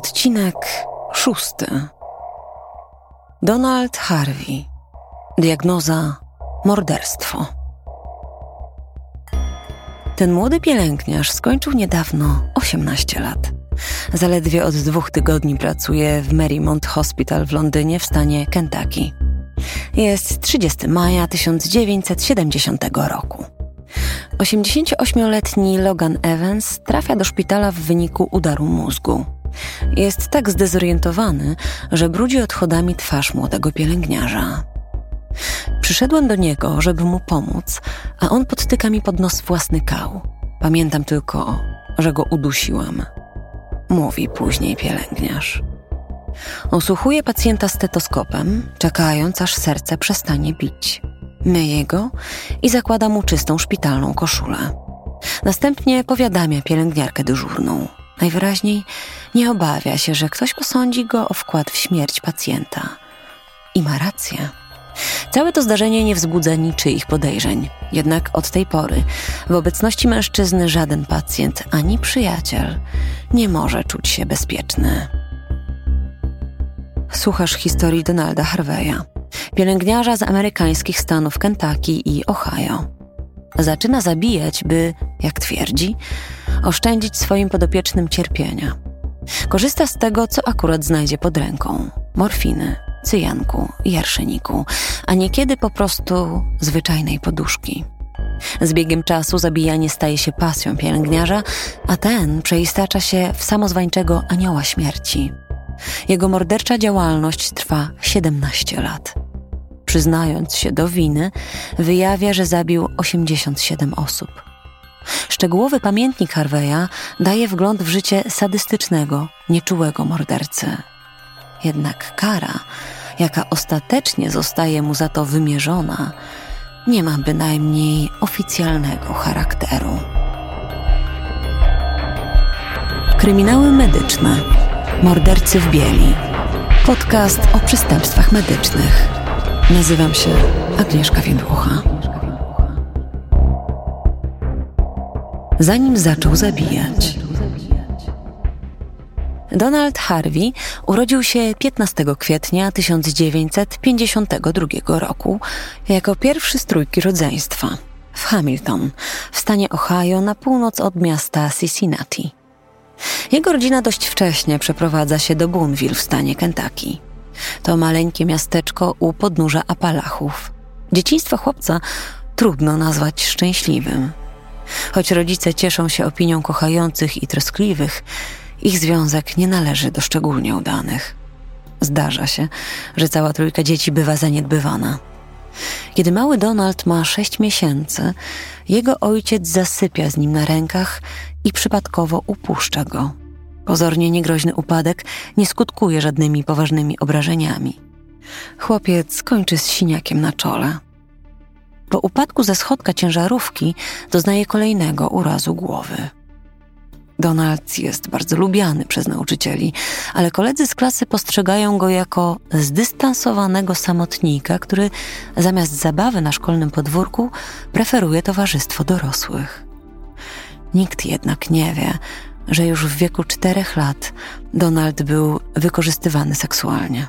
Odcinek szósty. Donald Harvey. Diagnoza morderstwo. Ten młody pielęgniarz skończył niedawno 18 lat. Zaledwie od dwóch tygodni pracuje w Marymount Hospital w Londynie w stanie Kentucky. Jest 30 maja 1970 roku. 88-letni Logan Evans trafia do szpitala w wyniku udaru mózgu. Jest tak zdezorientowany, że brudzi odchodami twarz młodego pielęgniarza. Przyszedłem do niego, żeby mu pomóc, a on podtyka mi pod nos własny kał. Pamiętam tylko, że go udusiłam. Mówi później pielęgniarz. Osłuchuje pacjenta stetoskopem, czekając aż serce przestanie bić. Myje go i zakłada mu czystą szpitalną koszulę. Następnie powiadamia pielęgniarkę dyżurną. Najwyraźniej nie obawia się, że ktoś posądzi go o wkład w śmierć pacjenta. I ma rację. Całe to zdarzenie nie wzbudza niczyich podejrzeń. Jednak od tej pory w obecności mężczyzny żaden pacjent ani przyjaciel nie może czuć się bezpieczny. Słuchasz historii Donalda Harveya, pielęgniarza z amerykańskich stanów Kentucky i Ohio. Zaczyna zabijać, by, jak twierdzi, oszczędzić swoim podopiecznym cierpienia. Korzysta z tego, co akurat znajdzie pod ręką: morfiny, cyjanku i arszeniku, a niekiedy po prostu zwyczajnej poduszki. Z biegiem czasu zabijanie staje się pasją pielęgniarza, a ten przeistacza się w samozwańczego anioła śmierci. Jego mordercza działalność trwa 17 lat. Przyznając się do winy, wyjawia, że zabił 87 osób. Szczegółowy pamiętnik Harveya daje wgląd w życie sadystycznego, nieczułego mordercy. Jednak kara, jaka ostatecznie zostaje mu za to wymierzona, nie ma bynajmniej oficjalnego charakteru. Kryminały medyczne. Mordercy w bieli. Podcast o przestępstwach medycznych. Nazywam się Agnieszka Więdłucha. Zanim zaczął zabijać. Donald Harvey urodził się 15 kwietnia 1952 roku jako pierwszy z trójki rodzeństwa w Hamilton, w stanie Ohio na północ od miasta Cincinnati. Jego rodzina dość wcześnie przeprowadza się do Boonville w stanie Kentucky. To maleńkie miasteczko u podnóża Apalachów. Dzieciństwo chłopca trudno nazwać szczęśliwym. Choć rodzice cieszą się opinią kochających i troskliwych, ich związek nie należy do szczególnie udanych. Zdarza się, że cała trójka dzieci bywa zaniedbywana. Kiedy mały Donald ma sześć miesięcy, jego ojciec zasypia z nim na rękach i przypadkowo upuszcza go. Pozornie niegroźny upadek nie skutkuje żadnymi poważnymi obrażeniami. Chłopiec kończy z siniakiem na czole. Po upadku ze schodka ciężarówki doznaje kolejnego urazu głowy. Donald jest bardzo lubiany przez nauczycieli, ale koledzy z klasy postrzegają go jako zdystansowanego samotnika, który zamiast zabawy na szkolnym podwórku preferuje towarzystwo dorosłych. Nikt jednak nie wie, że już w wieku czterech lat Donald był wykorzystywany seksualnie.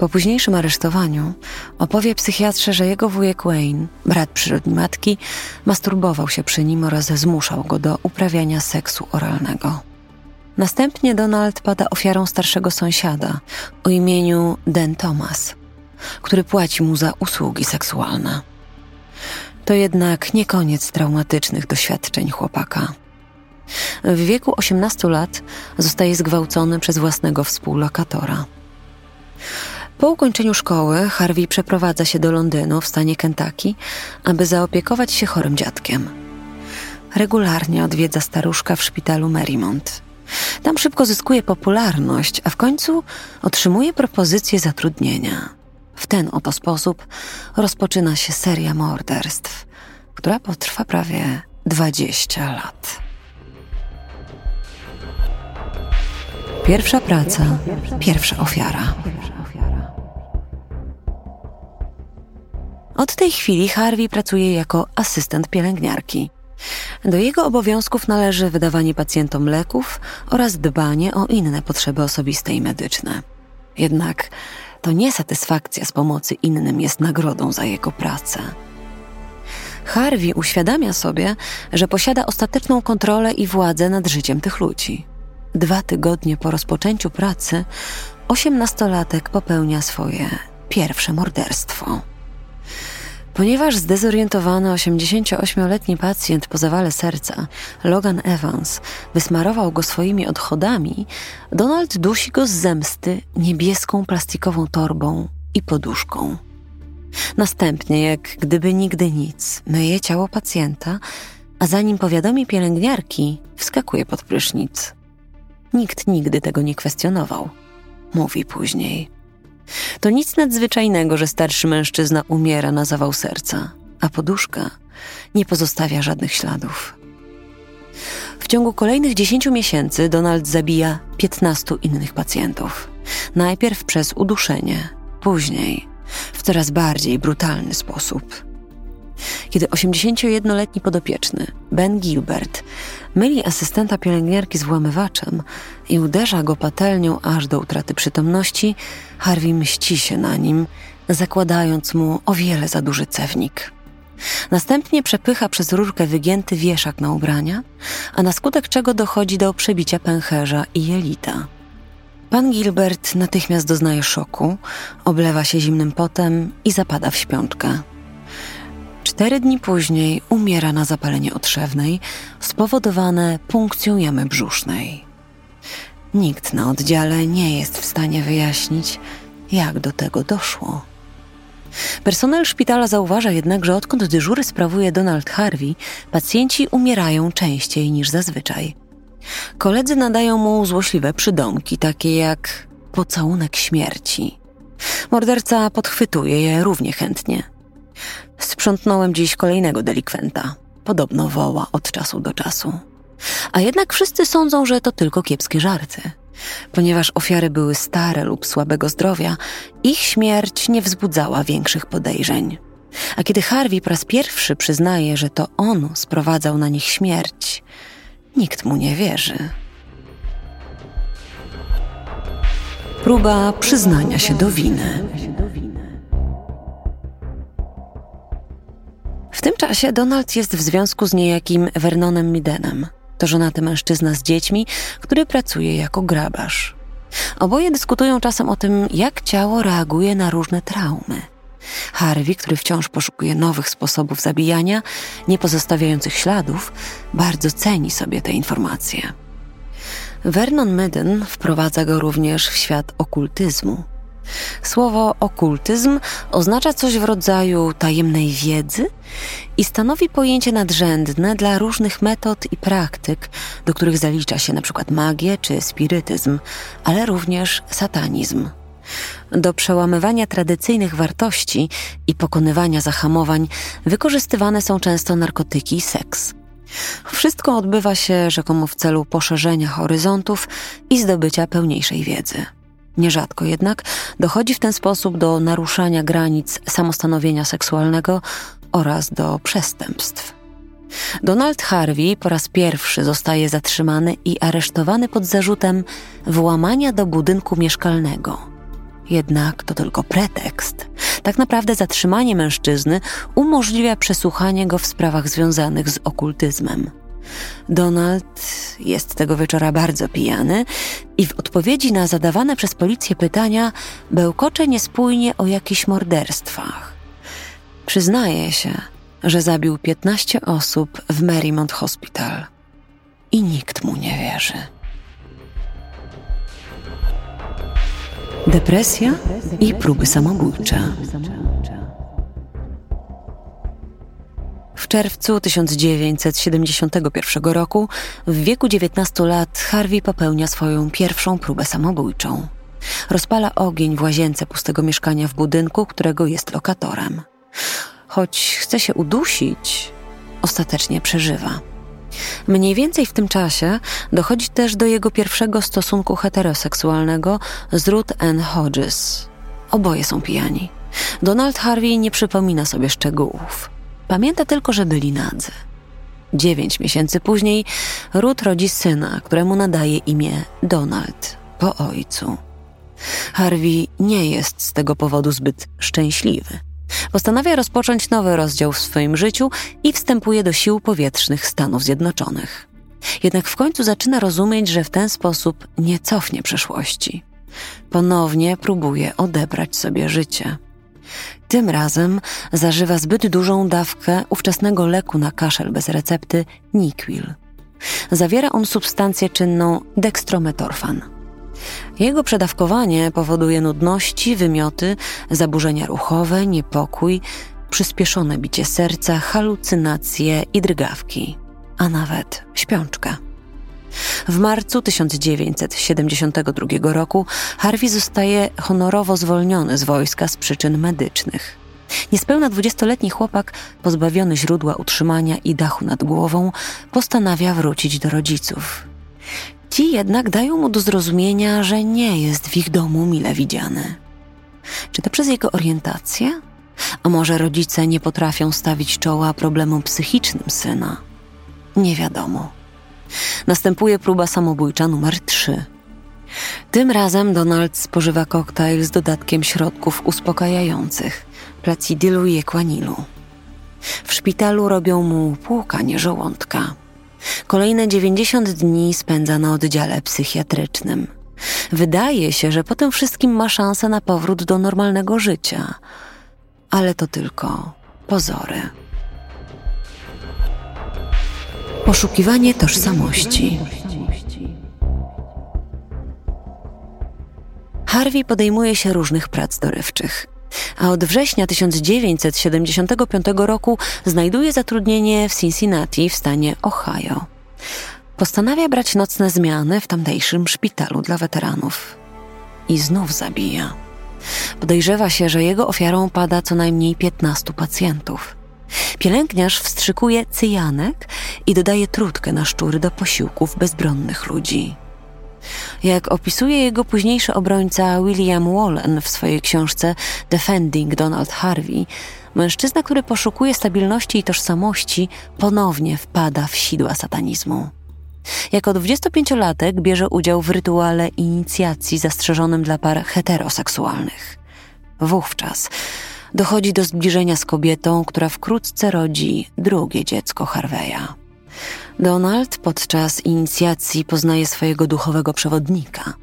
Po późniejszym aresztowaniu opowie psychiatrze, że jego wujek Wayne, brat przyrodni matki, masturbował się przy nim oraz zmuszał go do uprawiania seksu oralnego. Następnie Donald pada ofiarą starszego sąsiada o imieniu Dan Thomas, który płaci mu za usługi seksualne. To jednak nie koniec traumatycznych doświadczeń chłopaka. W wieku 18 lat zostaje zgwałcony przez własnego współlokatora. Po ukończeniu szkoły Harvey przeprowadza się do Londynu w stanie Kentucky, aby zaopiekować się chorym dziadkiem. Regularnie odwiedza staruszka w szpitalu Marymount. Tam szybko zyskuje popularność, a w końcu otrzymuje propozycję zatrudnienia. W ten oto sposób rozpoczyna się seria morderstw, która potrwa prawie 20 lat. Pierwsza praca, pierwsza ofiara. Od tej chwili Harvey pracuje jako asystent pielęgniarki. Do jego obowiązków należy wydawanie pacjentom leków oraz dbanie o inne potrzeby osobiste i medyczne. Jednak to nie satysfakcja z pomocy innym jest nagrodą za jego pracę. Harvey uświadamia sobie, że posiada ostateczną kontrolę i władzę nad życiem tych ludzi. Dwa tygodnie po rozpoczęciu pracy, osiemnastolatek popełnia swoje pierwsze morderstwo. Ponieważ zdezorientowany 88-letni pacjent po zawale serca, Logan Evans, wysmarował go swoimi odchodami, Donald dusi go z zemsty niebieską plastikową torbą i poduszką. Następnie, jak gdyby nigdy nic, myje ciało pacjenta, a zanim powiadomi pielęgniarki, wskakuje pod prysznic. Nikt nigdy tego nie kwestionował, mówi później. To nic nadzwyczajnego, że starszy mężczyzna umiera na zawał serca, a poduszka nie pozostawia żadnych śladów. W ciągu kolejnych 10 miesięcy Donald zabija 15 innych pacjentów. Najpierw przez uduszenie, później w coraz bardziej brutalny sposób. Kiedy 81-letni podopieczny Ben Gilbert myli asystenta pielęgniarki z włamywaczem i uderza go patelnią aż do utraty przytomności, Harvey mści się na nim, zakładając mu o wiele za duży cewnik. Następnie przepycha przez rurkę wygięty wieszak na ubrania, a na skutek czego dochodzi do przebicia pęcherza i jelita. Pan Gilbert natychmiast doznaje szoku, oblewa się zimnym potem i zapada w śpiączkę. Cztery dni później umiera na zapalenie otrzewnej spowodowane punkcją jamy brzusznej. Nikt na oddziale nie jest w stanie wyjaśnić, jak do tego doszło. Personel szpitala zauważa jednak, że odkąd dyżury sprawuje Donald Harvey, pacjenci umierają częściej niż zazwyczaj. Koledzy nadają mu złośliwe przydomki, takie jak pocałunek śmierci. Morderca podchwytuje je równie chętnie. Sprzątnąłem dziś kolejnego delikwenta. Podobno woła od czasu do czasu. A jednak wszyscy sądzą, że to tylko kiepskie żarty. Ponieważ ofiary były stare lub słabego zdrowia, ich śmierć nie wzbudzała większych podejrzeń. A kiedy Harvey po raz pierwszy przyznaje, że to on sprowadzał na nich śmierć, nikt mu nie wierzy. Próba przyznania się do winy. W tym czasie Donald jest w związku z niejakim Vernonem Midenem. To żonaty mężczyzna z dziećmi, który pracuje jako grabarz. Oboje dyskutują czasem o tym, jak ciało reaguje na różne traumy. Harvey, który wciąż poszukuje nowych sposobów zabijania, nie pozostawiających śladów, bardzo ceni sobie te informacje. Vernon Midden wprowadza go również w świat okultyzmu. Słowo okultyzm oznacza coś w rodzaju tajemnej wiedzy i stanowi pojęcie nadrzędne dla różnych metod i praktyk, do których zalicza się np. magię czy spirytyzm, ale również satanizm. Do przełamywania tradycyjnych wartości i pokonywania zahamowań wykorzystywane są często narkotyki i seks. Wszystko odbywa się rzekomo w celu poszerzenia horyzontów i zdobycia pełniejszej wiedzy. Nierzadko jednak dochodzi w ten sposób do naruszania granic samostanowienia seksualnego oraz do przestępstw. Donald Harvey po raz pierwszy zostaje zatrzymany i aresztowany pod zarzutem włamania do budynku mieszkalnego. Jednak to tylko pretekst. Tak naprawdę zatrzymanie mężczyzny umożliwia przesłuchanie go w sprawach związanych z okultyzmem. Donald jest tego wieczora bardzo pijany i w odpowiedzi na zadawane przez policję pytania bełkocze niespójnie o jakichś morderstwach. Przyznaje się, że zabił 15 osób w Marymount Hospital i nikt mu nie wierzy. Depresja i próby samobójcze. W czerwcu 1971 roku, w wieku 19 lat, Harvey popełnia swoją pierwszą próbę samobójczą. Rozpala ogień w łazience pustego mieszkania w budynku, którego jest lokatorem. Choć chce się udusić, ostatecznie przeżywa. Mniej więcej w tym czasie dochodzi też do jego pierwszego stosunku heteroseksualnego z Ruth Ann Hodges. Oboje są pijani. Donald Harvey nie przypomina sobie szczegółów. Pamięta tylko, że byli nadzy. Dziewięć miesięcy później Ruth rodzi syna, któremu nadaje imię Donald po ojcu. Harvey nie jest z tego powodu zbyt szczęśliwy. Postanawia rozpocząć nowy rozdział w swoim życiu i wstępuje do sił powietrznych Stanów Zjednoczonych. Jednak w końcu zaczyna rozumieć, że w ten sposób nie cofnie przeszłości. Ponownie próbuje odebrać sobie życie. Tym razem zażywa zbyt dużą dawkę ówczesnego leku na kaszel bez recepty Niquil. Zawiera on substancję czynną dextrometorfan. Jego przedawkowanie powoduje nudności, wymioty, zaburzenia ruchowe, niepokój, przyspieszone bicie serca, halucynacje i drgawki, a nawet śpiączkę. W marcu 1972 roku Harvey zostaje honorowo zwolniony z wojska z przyczyn medycznych. Niespełna dwudziestoletni chłopak, pozbawiony źródła utrzymania i dachu nad głową, postanawia wrócić do rodziców. Ci jednak dają mu do zrozumienia, że nie jest w ich domu mile widziany. Czy to przez jego orientację? A może rodzice nie potrafią stawić czoła problemom psychicznym syna? Nie wiadomo. Następuje próba samobójcza numer 3. Tym razem Donald spożywa koktajl z dodatkiem środków uspokajających, placidylu i ekwanilu. W szpitalu robią mu płukanie żołądka. Kolejne 90 dni spędza na oddziale psychiatrycznym. Wydaje się, że po tym wszystkim ma szansę na powrót do normalnego życia, ale to tylko pozory. Poszukiwanie tożsamości. Harvey podejmuje się różnych prac dorywczych, a od września 1975 roku znajduje zatrudnienie w Cincinnati w stanie Ohio. Postanawia brać nocne zmiany w tamtejszym szpitalu dla weteranów. I znów zabija. Podejrzewa się, że jego ofiarą pada co najmniej 15 pacjentów. Pielęgniarz wstrzykuje cyjanek i dodaje trutkę na szczury do posiłków bezbronnych ludzi. Jak opisuje jego późniejszy obrońca William Wallen w swojej książce Defending Donald Harvey, mężczyzna, który poszukuje stabilności i tożsamości, ponownie wpada w sidła satanizmu. Jako 25-latek bierze udział w rytuale inicjacji zastrzeżonym dla par heteroseksualnych. Wówczas dochodzi do zbliżenia z kobietą, która wkrótce rodzi drugie dziecko Harveya. Donald podczas inicjacji poznaje swojego duchowego przewodnika,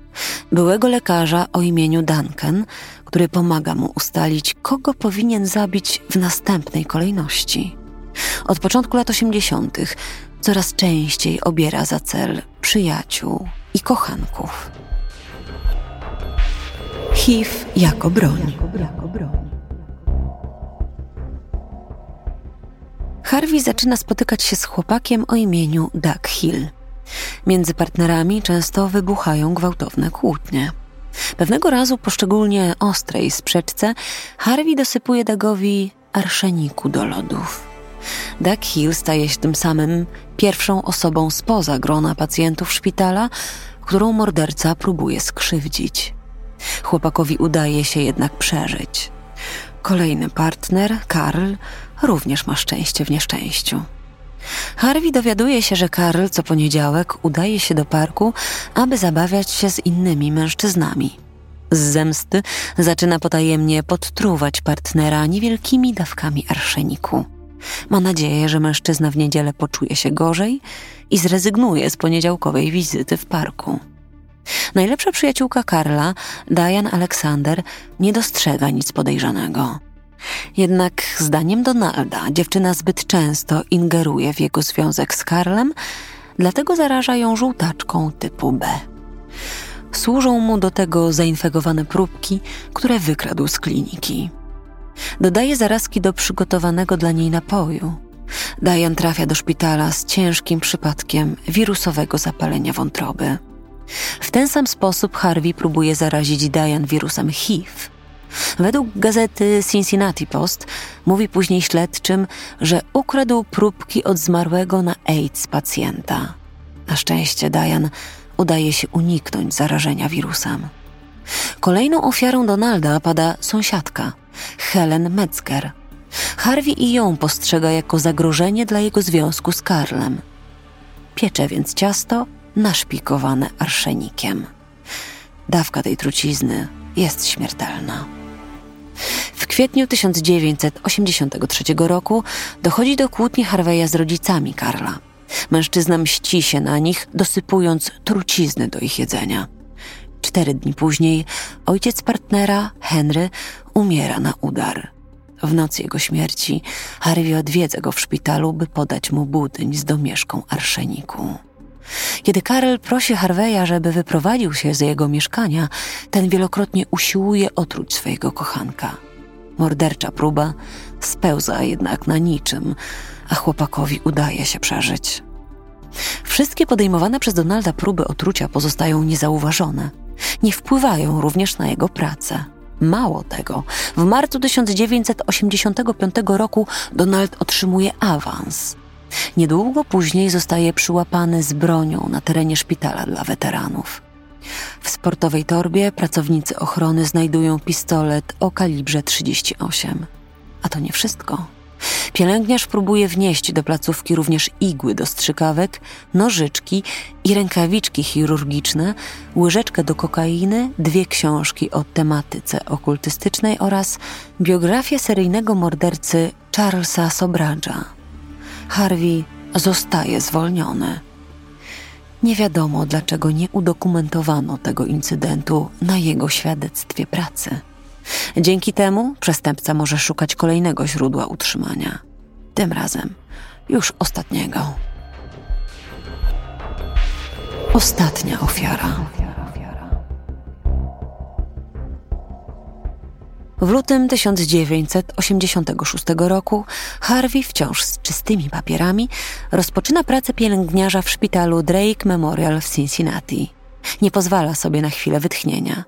byłego lekarza o imieniu Duncan, który pomaga mu ustalić, kogo powinien zabić w następnej kolejności. Od początku lat 80. coraz częściej obiera za cel przyjaciół i kochanków. HIV jako broń. Harvey zaczyna spotykać się z chłopakiem o imieniu Doug Hill. Między partnerami często wybuchają gwałtowne kłótnie. Pewnego razu po szczególnie ostrej sprzeczce Harvey dosypuje Dagowi arszeniku do lodów. Doug Hill staje się tym samym pierwszą osobą spoza grona pacjentów szpitala, którą morderca próbuje skrzywdzić. Chłopakowi udaje się jednak przeżyć. Kolejny partner, Karl, również ma szczęście w nieszczęściu. Harvey dowiaduje się, że Karl co poniedziałek udaje się do parku, aby zabawiać się z innymi mężczyznami. Z zemsty zaczyna potajemnie podtruwać partnera niewielkimi dawkami arszeniku. Ma nadzieję, że mężczyzna w niedzielę poczuje się gorzej i zrezygnuje z poniedziałkowej wizyty w parku. Najlepsza przyjaciółka Karla, Diane Alexander, nie dostrzega nic podejrzanego. Jednak zdaniem Donalda dziewczyna zbyt często ingeruje w jego związek z Karlem, dlatego zaraża ją żółtaczką typu B. Służą mu do tego zainfekowane próbki, które wykradł z kliniki. Dodaje zarazki do przygotowanego dla niej napoju. Diane trafia do szpitala z ciężkim przypadkiem wirusowego zapalenia wątroby. W ten sam sposób Harvey próbuje zarazić Diane wirusem HIV. Według gazety Cincinnati Post mówi później śledczym, że ukradł próbki od zmarłego na AIDS pacjenta. Na szczęście Diane udaje się uniknąć zarażenia wirusem. Kolejną ofiarą Donalda pada sąsiadka, Helen Metzger. Harvey i ją postrzega jako zagrożenie dla jego związku z Karlem. Piecze więc ciasto naszpikowane arszenikiem. Dawka tej trucizny jest śmiertelna. Kwietniu 1983 roku dochodzi do kłótni Harveya z rodzicami Karla. Mężczyzna mści się na nich, dosypując trucizny do ich jedzenia. Cztery dni później ojciec partnera, Henry, umiera na udar. W nocy jego śmierci Harvey odwiedza go w szpitalu, by podać mu budyń z domieszką arszeniku. Kiedy Karel prosi Harveya, żeby wyprowadził się z jego mieszkania, ten wielokrotnie usiłuje otruć swojego kochanka. Mordercza próba spełza jednak na niczym, a chłopakowi udaje się przeżyć. Wszystkie podejmowane przez Donalda próby otrucia pozostają niezauważone. Nie wpływają również na jego pracę. Mało tego, w marcu 1985 roku Donald otrzymuje awans. Niedługo później zostaje przyłapany z bronią na terenie szpitala dla weteranów. W sportowej torbie pracownicy ochrony znajdują pistolet o kalibrze 38. A to nie wszystko. Pielęgniarz próbuje wnieść do placówki również igły do strzykawek, nożyczki i rękawiczki chirurgiczne, łyżeczkę do kokainy, dwie książki o tematyce okultystycznej oraz biografię seryjnego mordercy Charlesa Sobradża. Harvey zostaje zwolniony. Nie wiadomo, dlaczego nie udokumentowano tego incydentu na jego świadectwie pracy. Dzięki temu przestępca może szukać kolejnego źródła utrzymania. Tym razem już ostatniego. Ostatnia ofiara. W lutym 1986 roku Harvey, wciąż z czystymi papierami, rozpoczyna pracę pielęgniarza w szpitalu Drake Memorial w Cincinnati. Nie pozwala sobie na chwilę wytchnienia.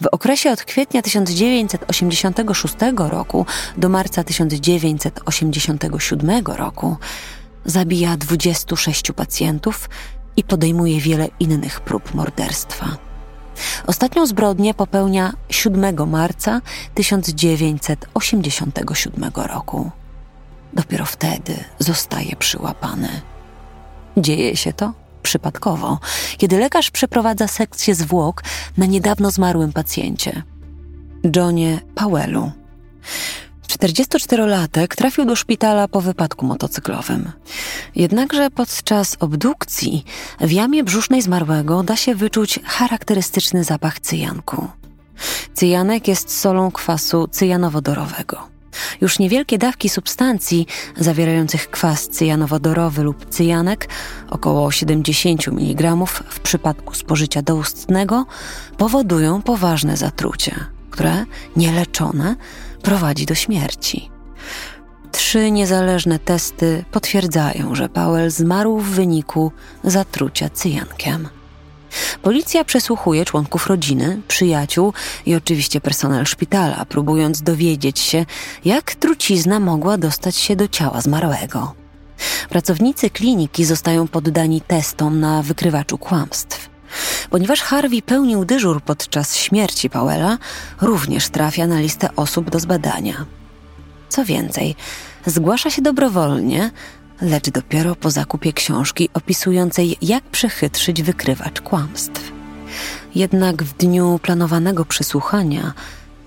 W okresie od kwietnia 1986 roku do marca 1987 roku zabija 26 pacjentów i podejmuje wiele innych prób morderstwa. Ostatnią zbrodnię popełnia 7 marca 1987 roku. Dopiero wtedy zostaje przyłapany. Dzieje się to przypadkowo, kiedy lekarz przeprowadza sekcję zwłok na niedawno zmarłym pacjencie. Johnie Powellu. 44-latek trafił do szpitala po wypadku motocyklowym. Jednakże podczas obdukcji w jamie brzusznej zmarłego da się wyczuć charakterystyczny zapach cyjanku. Cyjanek jest solą kwasu cyjanowodorowego. Już niewielkie dawki substancji zawierających kwas cyjanowodorowy lub cyjanek, około 70 mg w przypadku spożycia doustnego, powodują poważne zatrucie, które, nieleczone, prowadzi do śmierci. Trzy niezależne testy potwierdzają, że Powell zmarł w wyniku zatrucia cyjankiem. Policja przesłuchuje członków rodziny, przyjaciół i oczywiście personel szpitala, próbując dowiedzieć się, jak trucizna mogła dostać się do ciała zmarłego. Pracownicy kliniki zostają poddani testom na wykrywaczu kłamstw. Ponieważ Harvey pełnił dyżur podczas śmierci Powella, również trafia na listę osób do zbadania. Co więcej, zgłasza się dobrowolnie, lecz dopiero po zakupie książki opisującej, jak przechytrzyć wykrywacz kłamstw. Jednak w dniu planowanego przesłuchania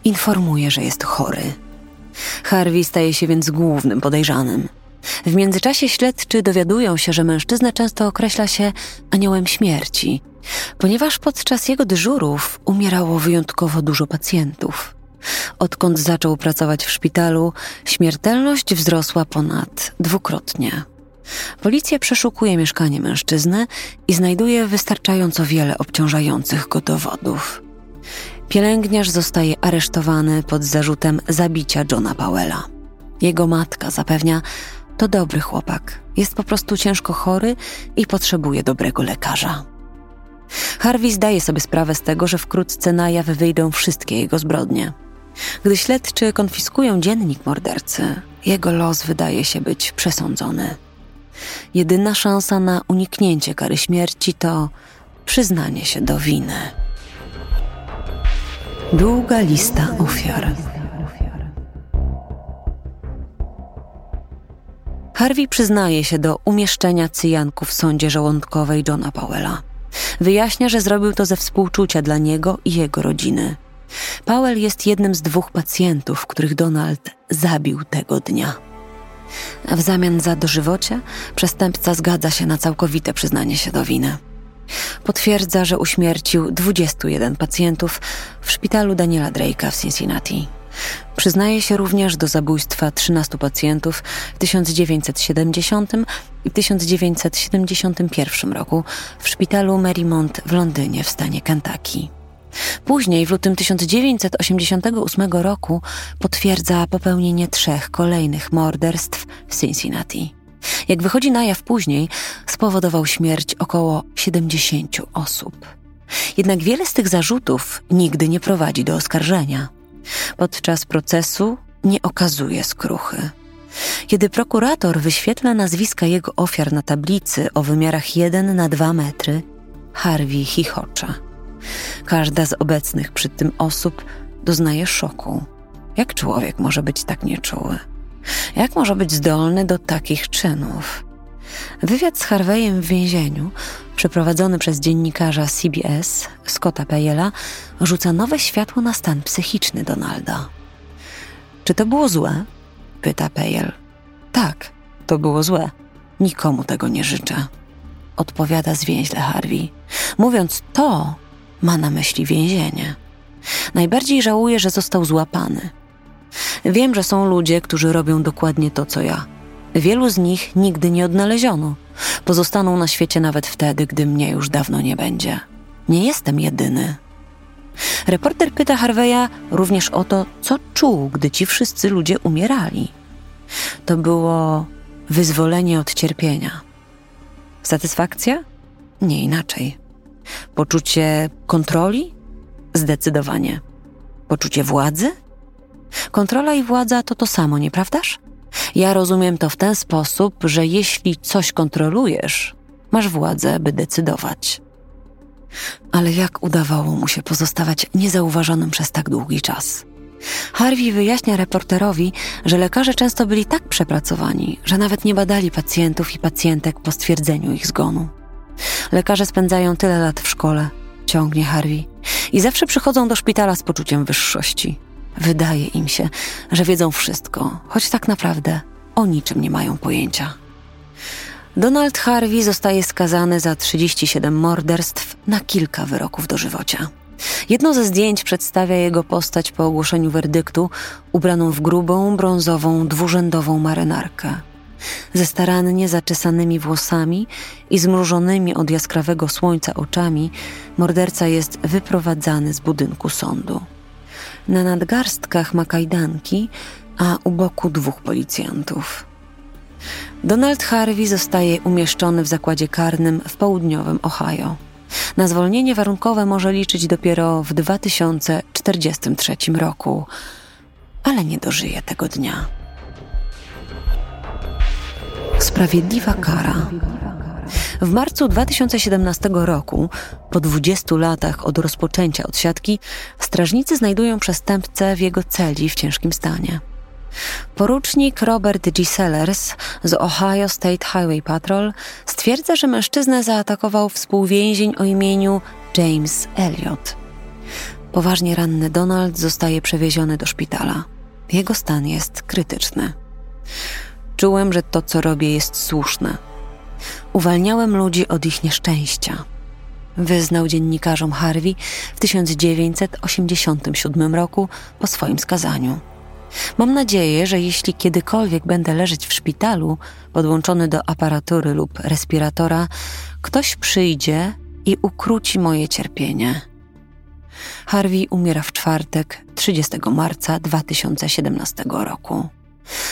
informuje, że jest chory. Harvey staje się więc głównym podejrzanym. W międzyczasie śledczy dowiadują się, że mężczyznę często określa się aniołem śmierci, ponieważ podczas jego dyżurów umierało wyjątkowo dużo pacjentów. Odkąd zaczął pracować w szpitalu, śmiertelność wzrosła ponad dwukrotnie. Policja przeszukuje mieszkanie mężczyzny i znajduje wystarczająco wiele obciążających go dowodów. Pielęgniarz zostaje aresztowany pod zarzutem zabicia Johna Powella. Jego matka zapewnia, to dobry chłopak, jest po prostu ciężko chory i potrzebuje dobrego lekarza. Harvey zdaje sobie sprawę z tego, że wkrótce na jaw wyjdą wszystkie jego zbrodnie. Gdy śledczy konfiskują dziennik mordercy, jego los wydaje się być przesądzony. Jedyna szansa na uniknięcie kary śmierci to przyznanie się do winy. Długa lista ofiar. Harvey przyznaje się do umieszczenia cyjanku w sądzie żołądkowej Johna Powella. Wyjaśnia, że zrobił to ze współczucia dla niego i jego rodziny. Powell jest jednym z dwóch pacjentów, których Donald zabił tego dnia. W zamian za dożywocie przestępca zgadza się na całkowite przyznanie się do winy. Potwierdza, że uśmiercił 21 pacjentów w szpitalu Daniela Drake'a w Cincinnati. Przyznaje się również do zabójstwa 13 pacjentów w 1970 i 1971 roku w szpitalu Marymount w Londynie w stanie Kentucky. Później, w lutym 1988 roku, potwierdza popełnienie trzech kolejnych morderstw w Cincinnati. Jak wychodzi na jaw później, spowodował śmierć około 70 osób. Jednak wiele z tych zarzutów nigdy nie prowadzi do oskarżenia. Podczas procesu nie okazuje skruchy. Kiedy prokurator wyświetla nazwiska jego ofiar na tablicy o wymiarach 1 na 2 metry, Harvey chichocza. Każda z obecnych przy tym osób doznaje szoku. Jak człowiek może być tak nieczuły? Jak może być zdolny do takich czynów? Wywiad z Harveyem w więzieniu, przeprowadzony przez dziennikarza CBS Scotta Payela, rzuca nowe światło na stan psychiczny Donalda. Czy to było złe? pyta Payel. Tak, to było złe. Nikomu tego nie życzę. Odpowiada zwięźle Harvey. Mówiąc to, ma na myśli więzienie. Najbardziej żałuję, że został złapany. Wiem, że są ludzie, którzy robią dokładnie to, co ja. Wielu z nich nigdy nie odnaleziono. Pozostaną na świecie nawet wtedy, gdy mnie już dawno nie będzie. Nie jestem jedyny. Reporter pyta Harveya również o to, co czuł, gdy ci wszyscy ludzie umierali. To było wyzwolenie od cierpienia. Satysfakcja? Nie inaczej. Poczucie kontroli? Zdecydowanie. Poczucie władzy? Kontrola i władza to to samo, nieprawdaż? Ja rozumiem to w ten sposób, że jeśli coś kontrolujesz, masz władzę, by decydować. Ale jak udawało mu się pozostawać niezauważonym przez tak długi czas? Harvey wyjaśnia reporterowi, że lekarze często byli tak przepracowani, że nawet nie badali pacjentów i pacjentek po stwierdzeniu ich zgonu. Lekarze spędzają tyle lat w szkole, ciągnie Harvey, i zawsze przychodzą do szpitala z poczuciem wyższości. Wydaje im się, że wiedzą wszystko, choć tak naprawdę o niczym nie mają pojęcia. Donald Harvey zostaje skazany za 37 morderstw na kilka wyroków dożywocia. Jedno ze zdjęć przedstawia jego postać po ogłoszeniu werdyktu, ubraną w grubą, brązową, dwurzędową marynarkę. Ze starannie zaczesanymi włosami i zmrużonymi od jaskrawego słońca oczami, morderca jest wyprowadzany z budynku sądu. Na nadgarstkach ma kajdanki, a u boku dwóch policjantów. Donald Harvey zostaje umieszczony w zakładzie karnym w południowym Ohio. Na zwolnienie warunkowe może liczyć dopiero w 2043 roku, ale nie dożyje tego dnia. Sprawiedliwa kara. W marcu 2017 roku, po 20 latach od rozpoczęcia odsiadki, strażnicy znajdują przestępcę w jego celi w ciężkim stanie. Porucznik Robert G. Sellers z Ohio State Highway Patrol stwierdza, że mężczyznę zaatakował współwięzień o imieniu James Elliot. Poważnie ranny Donald zostaje przewieziony do szpitala. Jego stan jest krytyczny. Czułem, że to, co robię, jest słuszne. Uwalniałem ludzi od ich nieszczęścia. Wyznał dziennikarzom Harvey w 1987 roku po swoim skazaniu. Mam nadzieję, że jeśli kiedykolwiek będę leżeć w szpitalu, podłączony do aparatury lub respiratora, ktoś przyjdzie i ukróci moje cierpienie. Harvey umiera w czwartek, 30 marca 2017 roku.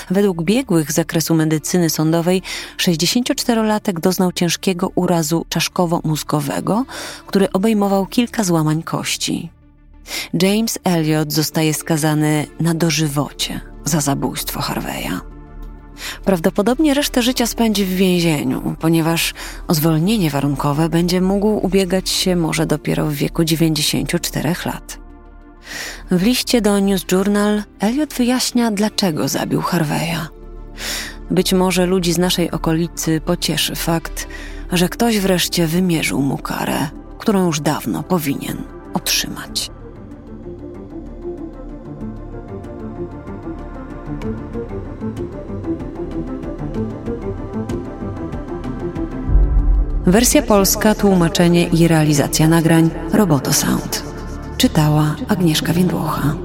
Według biegłych z zakresu medycyny sądowej 64-latek doznał ciężkiego urazu czaszkowo-mózgowego, który obejmował kilka złamań kości. James Elliot zostaje skazany na dożywocie za zabójstwo Harveya. Prawdopodobnie resztę życia spędzi w więzieniu, ponieważ o zwolnienie warunkowe będzie mógł ubiegać się może dopiero w wieku 94 lat. W liście do News Journal Elliot wyjaśnia, dlaczego zabił Harveya. Być może ludzi z naszej okolicy pocieszy fakt, że ktoś wreszcie wymierzył mu karę, którą już dawno powinien otrzymać. Wersja polska, tłumaczenie i realizacja nagrań Roboto Sound. Czytała Agnieszka Więdłocha.